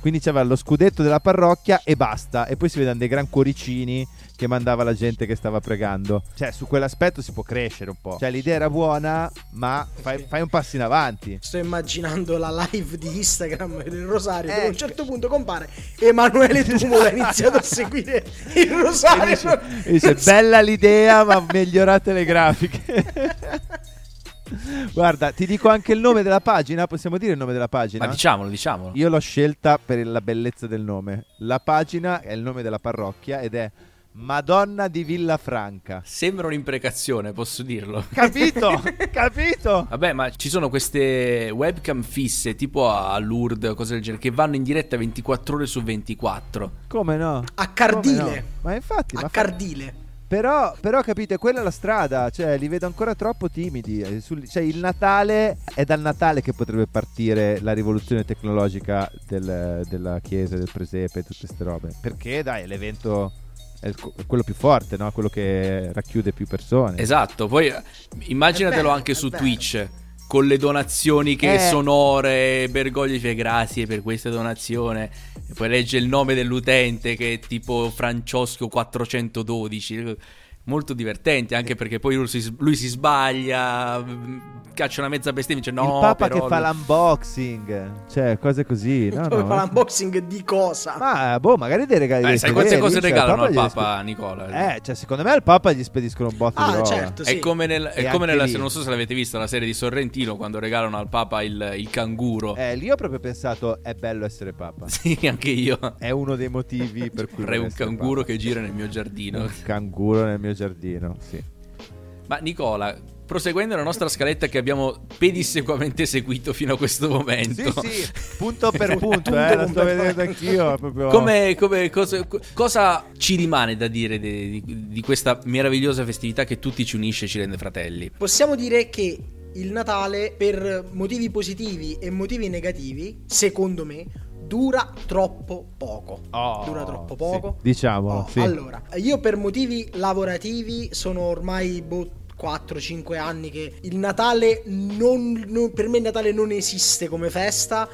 Quindi c'aveva lo scudetto della parrocchia e basta. E poi si vedono dei gran cuoricini che mandava la gente che stava pregando. Cioè, su quell'aspetto si può crescere un po'. Cioè, l'idea era buona, ma fai, fai un passo in avanti. Sto immaginando la live di Instagram del Rosario. Eh. a un certo punto compare Emanuele Tumulo ha iniziato a (laughs) seguire il Rosario. E dice, bella l'idea, ma migliorate le grafiche. (laughs) (laughs) Guarda, ti dico anche il nome della pagina. Possiamo dire il nome della pagina? Ma diciamolo, diciamolo. Io l'ho scelta per la bellezza del nome. La pagina è il nome della parrocchia ed è Madonna di Villafranca. Sembra un'imprecazione, posso dirlo. (laughs) Capito? (laughs) Capito? Vabbè, ma ci sono queste webcam fisse, tipo a Lourdes cose del genere, che vanno in diretta 24 ore su 24. Come no? A Cardile. No? Ma infatti, ma A fa- Cardile. Però, però capite, quella è la strada, cioè li vedo ancora troppo timidi. eh, sul- cioè, il Natale è dal Natale che potrebbe partire la rivoluzione tecnologica del- della chiesa, del presepe, tutte queste robe. Perché dai, è l'evento è quello più forte, no? Quello che racchiude più persone. Esatto, poi eh, immaginatelo vero, anche su. Twitch. Con le donazioni che Eh. sonore, Bergoglio dice grazie per questa donazione. E poi legge il nome dell'utente che è tipo Franciosco 412. Molto divertente, anche perché poi lui si, lui si sbaglia, mm, caccia una mezza bestemmia, dice no, il Papa però- che fa l'unboxing, cioè cose così. (laughs) No, Dove no. fa l'unboxing di cosa? Ma boh, magari dei regali. Eh, dei sai quante cose cioè, regalano al gli Papa Nicola? disp- Eh, cioè, secondo me al Papa gli spediscono un botto di ah, roba. certo, sì. È come, nel- è come nella, non so se l'avete vista la serie di Sorrentino quando regalano al Papa il, il canguro. Eh, lì ho proprio pensato, è bello essere Papa. (laughs) Sì, anche io. È uno dei motivi per cui... Vorrei un canguro Papa. che gira nel mio giardino. Un canguro nel mio giardino, sì. Ma Nicola, proseguendo la nostra scaletta che abbiamo pedissequamente seguito fino a questo momento. Sì, sì, punto per punto, (laughs) Punto eh, la sto vedendo anch'io. Proprio... Come, come- cosa, cosa ci rimane da dire di, di- di questa meravigliosa festività che tutti ci unisce e ci rende fratelli? Possiamo dire che il Natale, per motivi positivi e motivi negativi, secondo me, dura troppo poco. Oh, dura troppo sì, poco. diciamolo, Oh, sì. Allora, io per motivi lavorativi sono ormai boh, 4-5 anni che il Natale non, non- per me il Natale non esiste come festa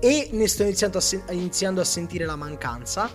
e ne sto iniziando a, sen- iniziando a sentire la mancanza.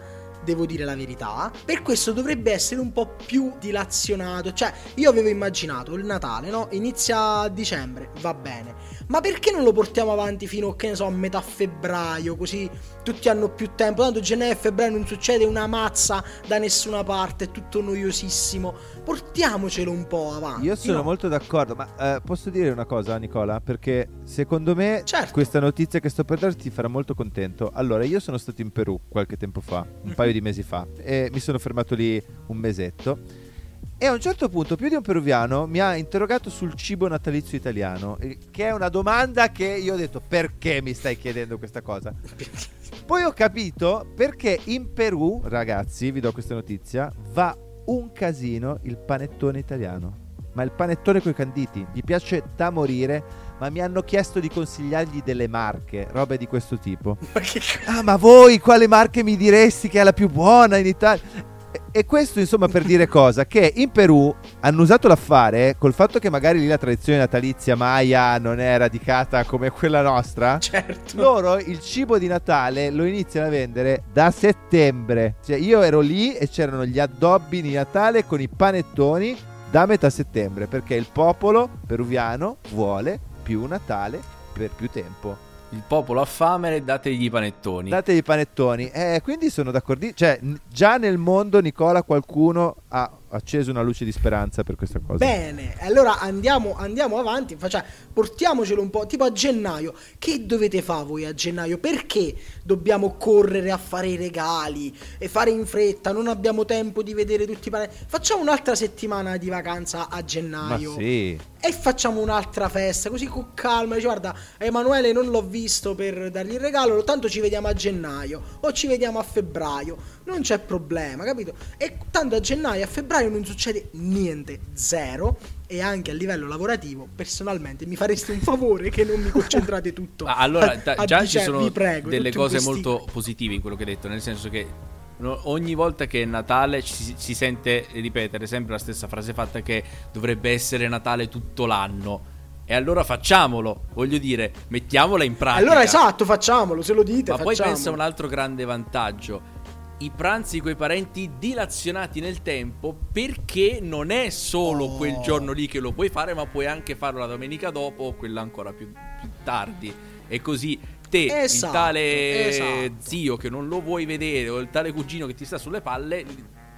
Devo dire la verità. Per questo dovrebbe essere un po' più dilazionato. Cioè, io avevo immaginato il Natale, no? Inizia a dicembre, va bene. Ma perché non lo portiamo avanti fino, che ne so, a metà febbraio? Così tutti hanno più tempo. Tanto gennaio e febbraio non succede una mazza da nessuna parte, è tutto noiosissimo. Portiamocelo un po' avanti. Io sono no? molto d'accordo, ma eh, posso dire una cosa, Nicola? Perché secondo me Certo. questa notizia che sto per darti ti farà molto contento. Allora, io sono stato in Perù qualche tempo fa, un Mhm. paio di mesi fa, e mi sono fermato lì un mesetto. E a un certo punto più di un peruviano mi ha interrogato sul cibo natalizio italiano, che è una domanda che io ho detto perché mi stai chiedendo questa cosa? (laughs) Poi ho capito perché in Perù, ragazzi, vi do questa notizia, va un casino il panettone italiano. Ma il panettone coi canditi, gli piace da morire, ma mi hanno chiesto di consigliargli delle marche, robe di questo tipo. (laughs) Ma che Ah, ma voi quale marche mi diresti che è la più buona in Italia? E- E questo insomma per dire cosa? Che in Perù hanno usato l'affare col fatto che magari lì la tradizione natalizia maya non è radicata come quella nostra. certo. Loro il cibo di Natale lo iniziano a vendere da settembre. Cioè, io ero lì e c'erano gli addobbi di Natale con i panettoni da metà settembre. Perché il popolo peruviano vuole più Natale per più tempo. Il popolo ha fame, dategli i panettoni. Dategli i panettoni. Eh, quindi sono d'accordo. Cioè, già nel mondo, Nicola, qualcuno ha acceso una luce di speranza per questa cosa. Bene, allora andiamo, andiamo avanti, faccia- portiamocelo un po', tipo a gennaio. Che dovete fare voi a gennaio? Perché dobbiamo correre a fare i regali e fare in fretta? Non abbiamo tempo di vedere tutti i panettoni. Facciamo un'altra settimana di vacanza a Ma gennaio. sì. E facciamo un'altra festa, così con calma. Dice, guarda, Emanuele non l'ho visto per dargli il regalo, tanto ci vediamo a gennaio o ci vediamo a febbraio. Non c'è problema, capito? E tanto a gennaio a febbraio non succede niente, zero. E anche a livello lavorativo, personalmente, mi fareste un favore che non mi concentrate tutto. Ma allora, a- da- a già ci dicembre, sono prego, delle cose questi- molto positive in quello che hai detto, nel senso che ogni volta che è Natale ci si sente ripetere sempre la stessa frase fatta che dovrebbe essere Natale tutto l'anno. E allora facciamolo, voglio dire, mettiamola in pratica. Allora esatto, facciamolo, se lo dite. Ma poi facciamolo. pensa a un altro grande vantaggio. I pranzi coi parenti dilazionati nel tempo perché non è solo Oh. quel giorno lì che lo puoi fare, ma puoi anche farlo la domenica dopo o quella ancora più, più tardi. E così te, Esatto, il tale esatto. zio che non lo vuoi vedere o il tale cugino che ti sta sulle palle,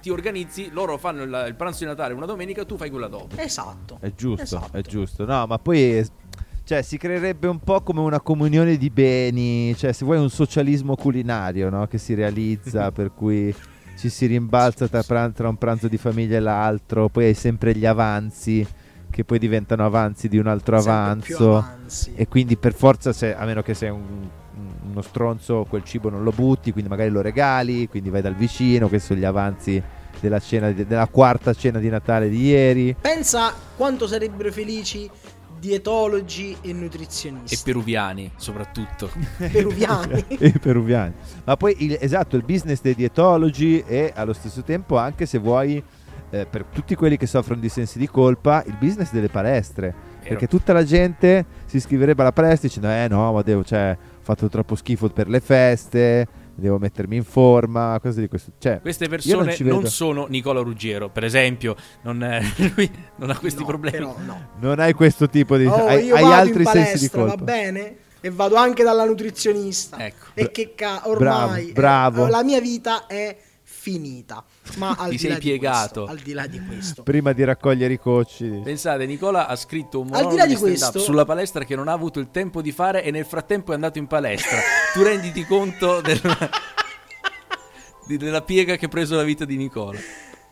ti organizzi, loro fanno il, il pranzo di Natale una domenica, tu fai quella dopo. Esatto. È giusto, Esatto. è giusto. No, ma poi cioè, si creerebbe un po' come una comunione di beni, cioè se vuoi un socialismo culinario, no? Che si realizza (laughs) per cui ci si rimbalza tra, pran- tra un pranzo di famiglia e l'altro, poi hai sempre gli avanzi che poi diventano avanzi di un altro Sempre avanzo e quindi per forza se- a meno che sei un- uno stronzo quel cibo non lo butti, quindi magari lo regali, quindi vai dal vicino, questi sono gli avanzi della cena della quarta cena di Natale di ieri. Pensa quanto sarebbero felici dietologi e E nutrizionisti peruviani, soprattutto. (laughs) peruviani. (laughs) e peruviani. Ma poi il- esatto, il business dei dietologi e allo stesso tempo anche se vuoi eh, per tutti quelli che soffrono di sensi di colpa, il business delle palestre. Perché tutta la gente si iscriverebbe alla palestra dicendo "Eh no, ma devo, cioè, ho fatto troppo schifo per le feste, devo mettermi in forma", cose di questo. Cioè, Queste persone ci non, vedo- sono Nicola Ruggiero, per esempio, non, è- (laughs) lui non ha questi No, problemi. però no. non hai questo tipo di Oh, hai, io hai vado altri in sensi di palestra, va colpa. bene? E vado anche dalla nutrizionista. Ecco. E che ca- ormai Bravo, bravo. eh, la mia vita è finita. Ma al Ti di sei là di piegato. questo, al di là di questo. Prima di raccogliere i cocci. Pensate, Nicola ha scritto un monologo di di questo- sulla palestra che non ha avuto il tempo di fare e nel frattempo è andato in palestra. tu renditi conto del- di- della piega che ha preso la vita di Nicola.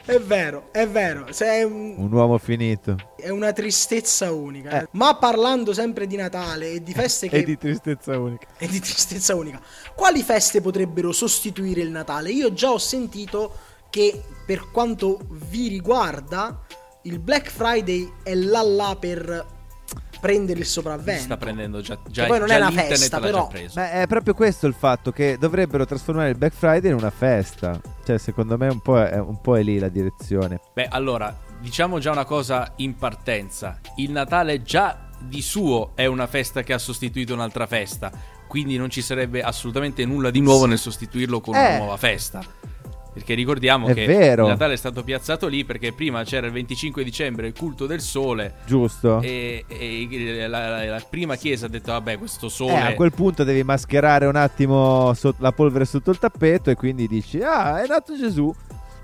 È vero, è vero. Se è, un- Un uomo finito. è una tristezza unica. Eh. Ma parlando sempre di Natale e di feste (laughs) che E di tristezza unica. e di tristezza unica. Quali feste potrebbero sostituire il Natale? Io già ho sentito che per quanto vi riguarda il Black Friday è là là per prendere il Si sopravvento. sta prendendo già, già, poi non già è una festa, però. già preso. Ma è proprio questo il fatto che dovrebbero trasformare il Black Friday in una festa. Cioè, secondo me un po' è, un po' è lì la direzione. Beh, allora, diciamo già una cosa in partenza. Il Natale già di suo è una festa che ha sostituito un'altra festa, quindi non ci sarebbe assolutamente nulla di nuovo nel sostituirlo con una Eh. nuova festa. Perché ricordiamo È che vero. il Natale è stato piazzato lì perché prima c'era il 25 dicembre il culto del sole Giusto? e, e la, la- la prima chiesa ha detto vabbè questo Eh, sole a quel punto devi mascherare un attimo sot- la polvere sotto il tappeto e quindi dici, ah, è nato Gesù.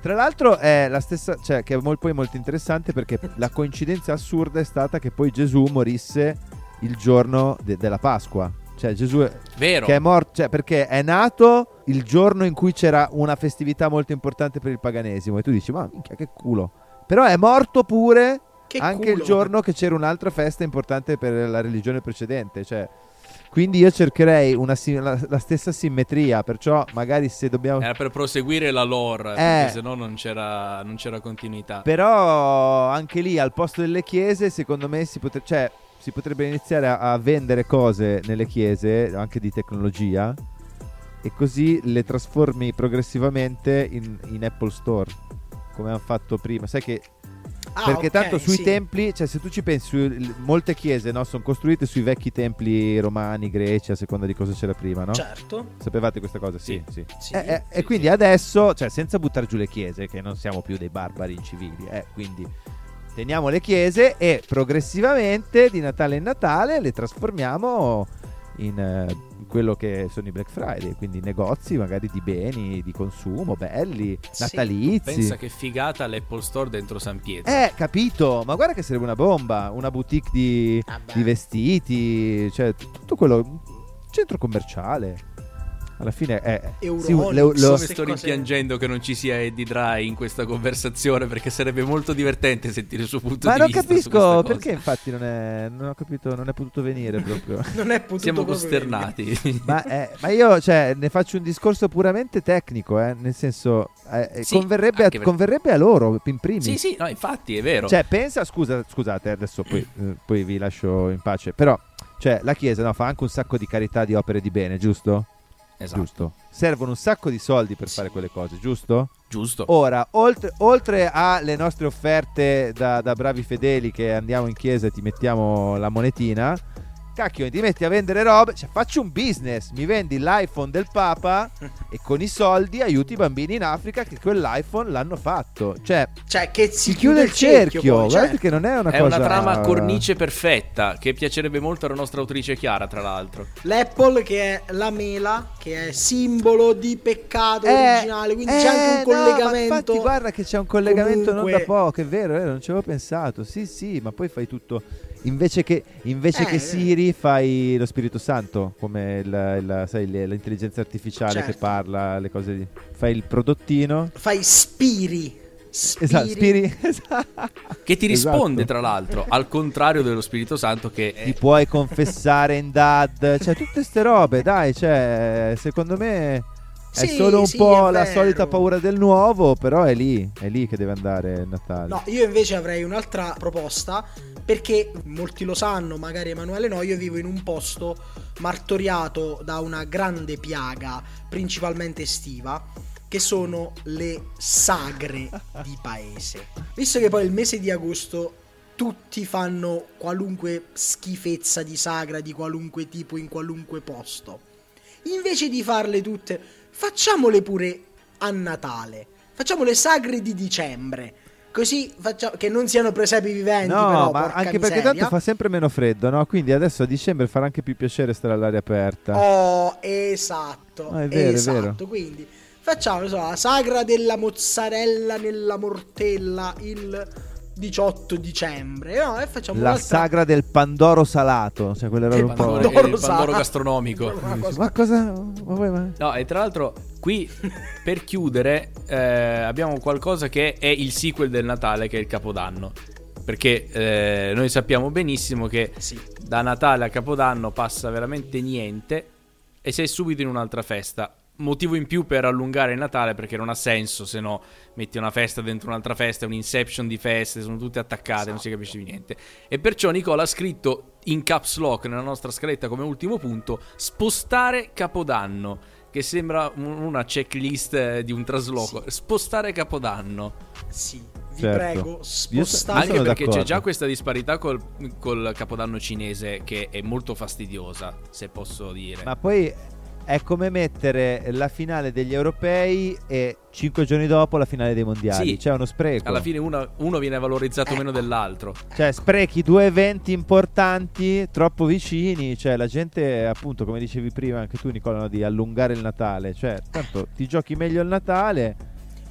Tra l'altro è la stessa, cioè che è poi molto interessante perché la coincidenza assurda è stata che poi Gesù morisse il giorno de- della Pasqua. Cioè Gesù è, vero che è morto, cioè perché è nato il giorno in cui c'era una festività molto importante per il paganesimo e tu dici, ma minchia che culo. Però è morto pure Che anche culo. il giorno che c'era un'altra festa importante per la religione precedente. Cioè, quindi io cercherei una sim- la, la stessa simmetria. Perciò, magari se dobbiamo. era per proseguire la lore Eh. perché sennò non c'era, non c'era continuità Però anche lì al posto delle chiese, secondo me si, potre- cioè, si potrebbe iniziare a, a vendere cose nelle chiese, anche di tecnologia, e così le trasformi progressivamente in, in Apple Store. Come hanno fatto prima. Sai che Ah, perché ok, tanto sui sì. templi, cioè se tu ci pensi, molte chiese no, sono costruite sui vecchi templi romani, greci, a seconda di cosa c'era prima, no? Certo. Sapevate questa cosa? Sì, sì. Sì. Eh, eh, sì, e quindi adesso, cioè senza buttare giù le chiese, che non siamo più dei barbari incivili, eh, quindi teniamo le chiese e progressivamente di Natale in Natale le trasformiamo in eh, quello che sono i Black Friday, quindi negozi magari di beni, di consumo, belli, Sì. natalizi. pensa che figata l'Apple Store dentro San Pietro Eh, capito, ma guarda che sarebbe una bomba, una boutique di, Vabbè. di vestiti, cioè tutto quello, centro commerciale. Alla fine è... Euronics, sì, lo- lo- sto cose- rimpiangendo che non ci sia Eddie Dry in questa conversazione perché sarebbe molto divertente sentire il suo punto ma di non vista su capisco questa cosa. perché infatti non è... Non ho capito, non è potuto venire proprio. (laughs) Non è potuto Siamo costernati. ma, eh, ma io cioè, ne faccio un discorso puramente tecnico, eh, nel senso, eh, eh, Sì, converrebbe, a, per- converrebbe a loro in primis. sì, sì, no, infatti è vero. Cioè, pensa, scusa, scusate, adesso poi, eh, poi vi lascio in pace. Però, cioè, la Chiesa no, fa anche un sacco di carità di opere di bene, giusto? Esatto. Giusto. Servono un sacco di soldi per fare quelle cose, giusto? Giusto. Ora, oltre, oltre alle nostre offerte da, da bravi fedeli che andiamo in chiesa e ti mettiamo la monetina, cacchio, ti metti a vendere robe, cioè faccio un business, mi vendi l'iPhone del Papa (laughs) e con i soldi aiuti i bambini in Africa che quell'iPhone l'hanno fatto. Cioè, Cioè, che si, si chiude il cerchio, poi, guardate certo. che non è una È cosa una trama cornice perfetta che piacerebbe molto alla nostra autrice Chiara, tra l'altro. L'Apple che è la mela, che è simbolo di peccato Eh, originale, quindi c'è anche un eh, no, ma collegamento. infatti, guarda che c'è un collegamento Comunque- non da poco, è vero, è vero, non ci avevo pensato. Sì, sì, ma poi fai tutto. Invece che, invece Eh, che. Siri, fai lo Spirito Santo, come il- il- sai, l'intelligenza artificiale Certo. che parla, le cose di. Fai il prodottino. Fai spiri. Spiri. Esatto, Spiri. (laughs) esatto. Che ti Esatto. risponde, tra l'altro, al contrario dello Spirito Santo che Ti è... puoi confessare in dad, cioè tutte ste robe, dai, cioè, secondo me è Sì, solo un sì, po' è la solita paura del nuovo, però è lì, è lì che deve andare il Natale. No, io invece avrei un'altra proposta perché molti lo sanno, magari Emanuele no, io vivo in un posto martoriato da una grande piaga, principalmente estiva, che sono le sagre di paese. Visto che poi il mese di agosto tutti fanno qualunque schifezza di sagra di qualunque tipo in qualunque posto. Invece di farle tutte, facciamole pure a Natale. Facciamo le sagre di dicembre. Così facciamo che non siano presepi viventi, No, però, ma anche perché miseria. tanto fa sempre meno freddo, no? Quindi adesso a dicembre farà anche più piacere stare all'aria aperta. Oh, esatto. Ah, è vero, è esatto. vero. Quindi facciamo so, la sagra della mozzarella nella mortella il 18 dicembre. No, e facciamo La un'altra- sagra del Pandoro salato, cioè quelle robe Che un po'. Pandoro, Pandoro il Pandoro gastronomico. Cosa- Ma cosa? No, e tra l'altro qui per chiudere eh, abbiamo qualcosa che è il sequel del Natale, che è il Capodanno. Perché eh, noi sappiamo benissimo che Sì. da Natale a Capodanno passa veramente niente e sei subito in un'altra festa. Motivo in più per allungare il Natale perché non ha senso se no metti una festa dentro un'altra festa, è un inception di feste, sono tutte attaccate, non si capisce più niente. E perciò Nicola ha scritto in caps lock nella nostra scaletta come ultimo punto spostare Capodanno, che sembra un- una checklist eh, di un trasloco. Spostare Capodanno. Sì, vi Certo. prego, spostate. Anche perché c'è d'accordo. già questa disparità col, col Capodanno cinese che è molto fastidiosa, se posso dire. Ma poi è come mettere la finale degli europei e cinque giorni dopo la finale dei mondiali. Sì. C'è uno spreco. Alla fine una- uno viene valorizzato Ecco. meno dell'altro. Cioè, sprechi due eventi importanti troppo vicini. Cioè, la gente, appunto, come dicevi prima anche tu, Nicola, no, di allungare il Natale. Cioè, tanto ti giochi meglio il Natale.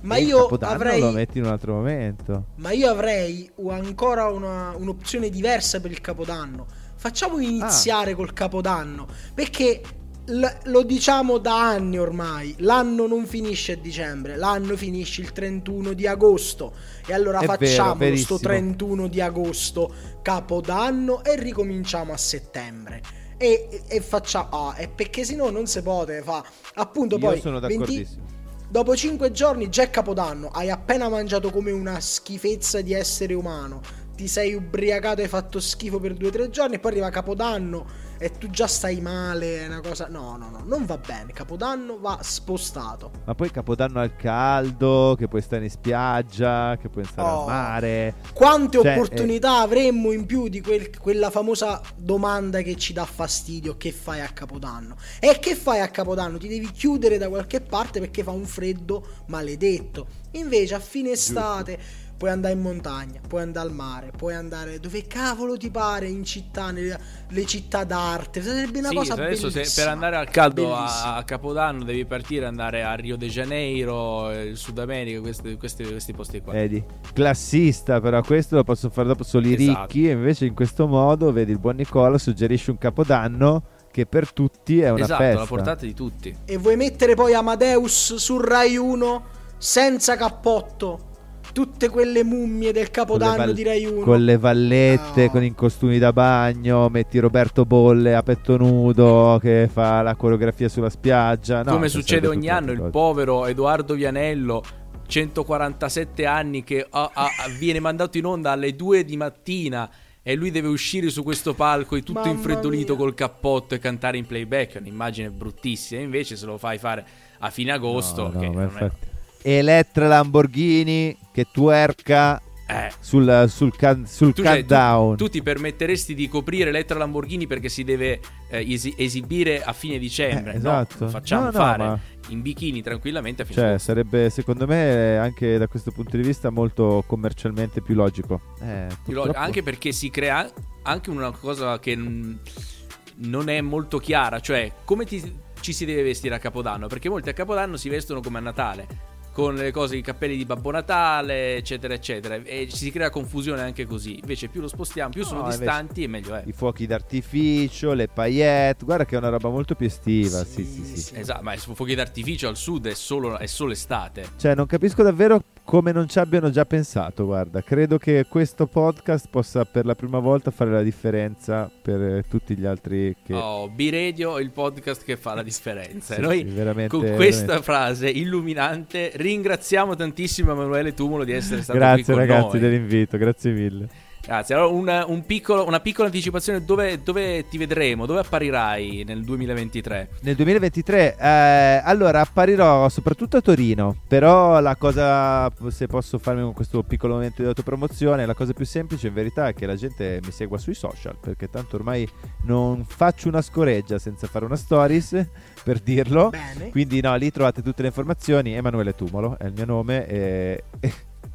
Ma il io Capodanno avrei lo metti in un altro momento. Ma io avrei ancora una- un'opzione diversa per il Capodanno. Facciamo Ah. iniziare col Capodanno. Perché l- lo diciamo da anni ormai. L'anno non finisce a dicembre, l'anno finisce il 31 di agosto. E allora È vero, facciamo verissimo. sto 31 di agosto Capodanno e ricominciamo a settembre. E, e facciamo. Ah, e perché se no non si può fa. Appunto, Io poi sono 20 d'accordissimo. Dopo 5 giorni già è Capodanno, hai appena mangiato come una schifezza di essere umano, ti sei ubriacato e hai fatto schifo per 2-3 giorni, e poi arriva Capodanno e tu già stai male, è una cosa... No, no, no, non va bene, Capodanno va spostato. Ma poi Capodanno al caldo, che puoi stare in spiaggia, che puoi stare Oh. al mare. Quante Cioè, opportunità avremmo in più di quel- quella famosa domanda che ci dà fastidio, che fai a Capodanno? E che fai a Capodanno? Ti devi chiudere da qualche parte perché fa un freddo maledetto. Invece a fine estate puoi andare in montagna, puoi andare al mare, puoi andare dove cavolo ti pare, in città, nelle le città d'arte. Sarebbe una Sì, cosa adesso per andare al caldo a, Bellissima. a Capodanno devi partire, andare a Rio de Janeiro, eh, il Sud America, questi, questi- questi posti qua. Vedi, classista, però questo lo posso fare dopo solo i Esatto. ricchi. E invece in questo modo, vedi, il buon Nicola suggerisce un capodanno che per tutti è una esatto, festa. alla portata di tutti. E vuoi mettere poi Amadeus sul Rai 1 senza cappotto? Tutte quelle mummie del Capodanno val- di Rai 1. Con le vallette, No. con i costumi da bagno, metti Roberto Bolle a petto nudo che fa la coreografia sulla spiaggia. No, Come succede ogni anno, il povero Edoardo Vianello, 147 anni, che ha- ha- viene mandato in onda alle 2 di mattina e lui deve uscire su questo palco e tutto Mamma infreddolito mia. col cappotto e cantare in playback. È un'immagine bruttissima. Invece, se lo fai fare a fine agosto, No, no, che non è- infatti. Elettra Lamborghini che tuerca eh, sul, sul, can- sul tu, cioè, tu- countdown. tu ti permetteresti di coprire Elettra Lamborghini perché si deve eh, esi- esibire a fine dicembre? Eh, esatto. No, facciamo No, no, fare ma- in bikini tranquillamente a fine Cioè, agosto. sarebbe secondo me anche da questo punto di vista molto commercialmente più logico. Eh, Ti lo- purtroppo- Anche perché si crea anche una cosa che non è molto chiara, cioè come ti- ci si deve vestire a Capodanno, perché molti a Capodanno si vestono come a Natale, con le cose, i cappelli di Babbo Natale, eccetera, eccetera, e si crea confusione anche così. Invece più lo spostiamo, più sono No, invece- distanti e meglio è. I fuochi d'artificio, le paillette, guarda che è una roba molto più estiva. Sì, sì, sì. sì. Esatto, ma i fuochi d'artificio al sud è solo, è solo estate. Cioè, non capisco davvero come non ci abbiano già pensato. Guarda, credo che questo podcast possa per la prima volta fare la differenza per eh, tutti gli altri che. Oh, B-Radio è il podcast che fa la differenza. Sì, Noi con questa veramente. frase illuminante ringraziamo tantissimo Emanuele Tumolo di essere stato Grazie qui con ragazzi noi. dell'invito, grazie mille. Grazie. Allora, un- un piccolo- una piccola anticipazione: dove, dove ti vedremo? Dove apparirai nel 2023? Nel 2023, eh, allora apparirò soprattutto a Torino, però la cosa, se posso farmi con questo piccolo momento di autopromozione, la cosa più semplice in verità è che la gente mi segua sui social, perché tanto ormai non faccio una scoreggia senza fare una stories, (laughs) per dirlo. Bene. Quindi no, lì trovate tutte le informazioni, Emanuele Tumolo è il mio nome e...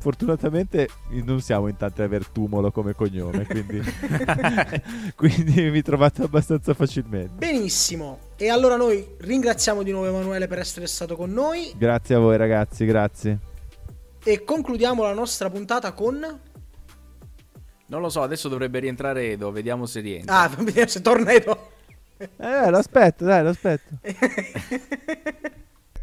Fortunatamente non siamo in tanti ad aver Tumolo come cognome, quindi, (laughs) quindi mi trovate abbastanza facilmente. Benissimo. E allora noi ringraziamo di nuovo Emanuele per essere stato con noi Grazie a voi ragazzi, grazie. e concludiamo la nostra puntata con... Non lo so, adesso dovrebbe rientrare Edo. Vediamo se rientra. Ah, (laughs) vediamo se torna Edo. Eh, lo aspetto, dai, lo aspetto. (laughs)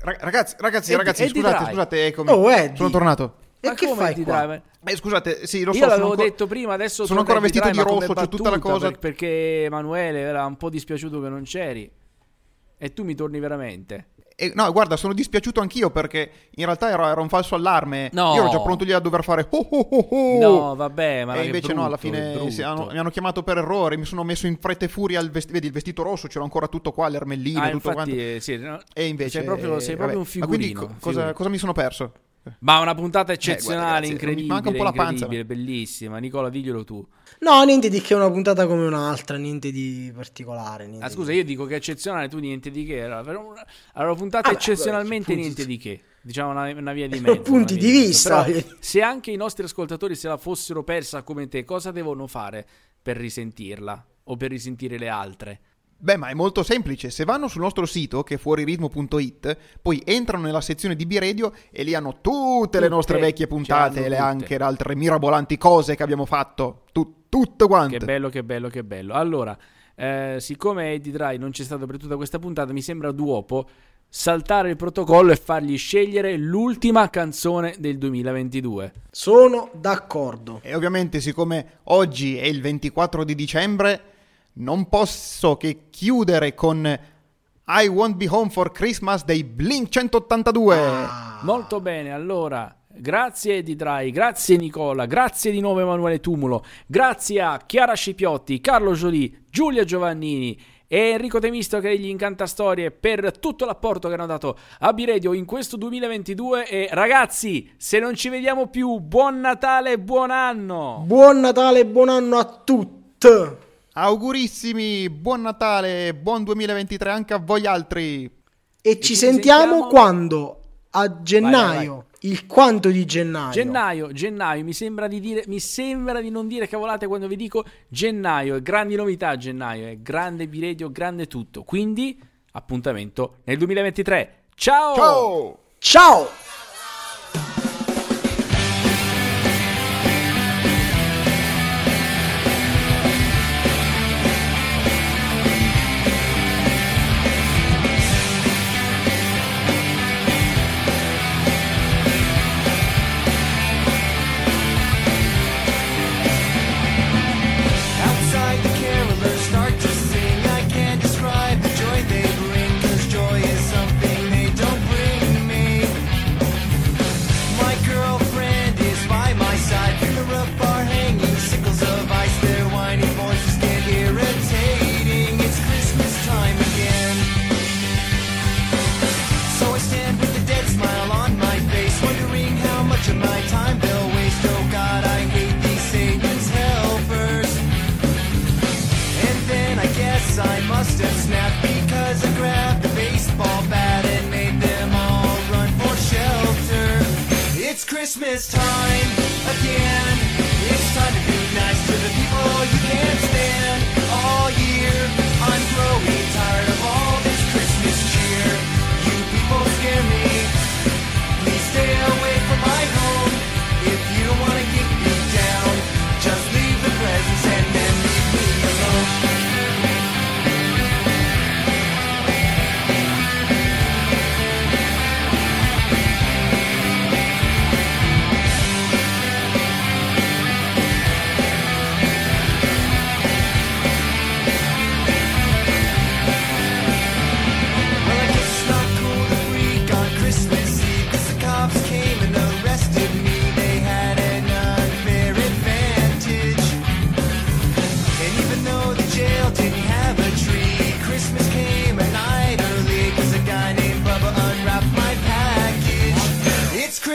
Ra- Ragazzi, ragazzi, Eddie- ragazzi, Eddie scusate, Drive. scusate, eccomi. Oh, Eddie. Sono tornato. E Ma che come fai ti qua? drive? Eh, scusate, sì, lo so. Io l'avevo ancora- detto prima, adesso sono ancora vestito di rosso, c'è tutta la cosa- per- perché Emanuele era un po' dispiaciuto che non c'eri. E tu mi torni veramente. e- no, guarda, sono dispiaciuto anch'io perché in realtà era, era un falso allarme. No. Io ero già pronto lì a dover fare. "Oh, oh, oh, oh". No, vabbè, ma e invece no, alla brutto, fine brutto. si- hanno- mi hanno chiamato per errore. Mi sono messo in fretta e furia il, vesti- vedi, il vestito rosso, c'era ancora tutto qua, le ermelline, Ah, tutto infatti, quanto. eh, sì, no, E invece. sei proprio, sei proprio un vabbè. Ma quindi figurino. co- cosa, figurino. cosa mi sono perso? Ma una puntata Eh, guarda, eccezionale, ragazzi, mi incredibile, manca un po' la panza, incredibile, bellissima. Nicola, diglielo tu. No, niente di che una puntata come un'altra, niente di particolare. niente Ah, scusa, di- io dico che è eccezionale, tu niente di che. Allora, per una- allora puntata Vabbè, eccezionalmente punti- niente di che. Diciamo una, una via di (laughs) mezzo. punti di vista. Però, se anche i nostri ascoltatori se la fossero persa come te, cosa devono fare per risentirla? O per risentire le altre? Beh, ma è molto semplice. Se vanno sul nostro sito, che è fuoriritmo.it, poi entrano nella sezione di B-Radio e lì hanno tutte, le Tutte, nostre vecchie puntate e le anche le altre mirabolanti cose che abbiamo fatto. Tu- tutto quanto. Che bello, che bello, che bello. Allora, eh, siccome Eddie Dry non c'è stato per tutta questa puntata, mi sembra duopo saltare il protocollo e fargli scegliere l'ultima canzone del 2022. Sono d'accordo. E ovviamente, siccome oggi è il 24 di dicembre, non posso che chiudere con I Won't Be Home for Christmas dei Blink 182. Ah. Molto bene, allora, grazie Dry, grazie Nicola, grazie di nuovo Emanuele Tumulo, grazie a Chiara Scipiotti, Carlo Jolie, Giulia Giovannini e Enrico Temisto che degli Incantastorie per tutto l'apporto che hanno dato a B-Radio in questo 2022 e ragazzi, se non ci vediamo più, buon Natale e buon anno! Buon Natale e buon anno a tutti. Augurissimi, buon Natale, buon 2023 anche a voi altri. E ci ci sentiamo sentiamo- quando? A gennaio. vai. Il quanto di gennaio? Gennaio, gennaio, mi sembra di dire, mi sembra di non dire cavolate quando vi dico gennaio, grandi novità gennaio, è grande B-Radio, grande tutto. Quindi, appuntamento nel 2023. Ciao! Ciao! Ciao!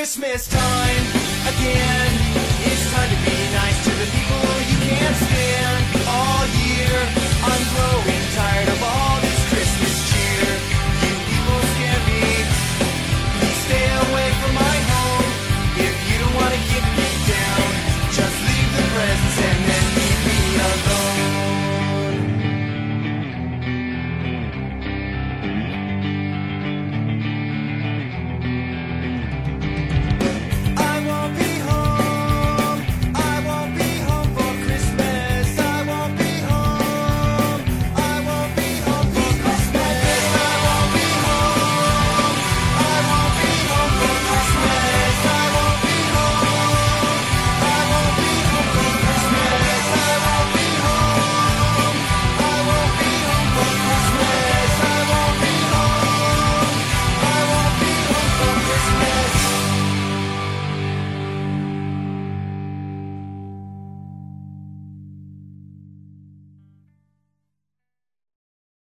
Christmas time again.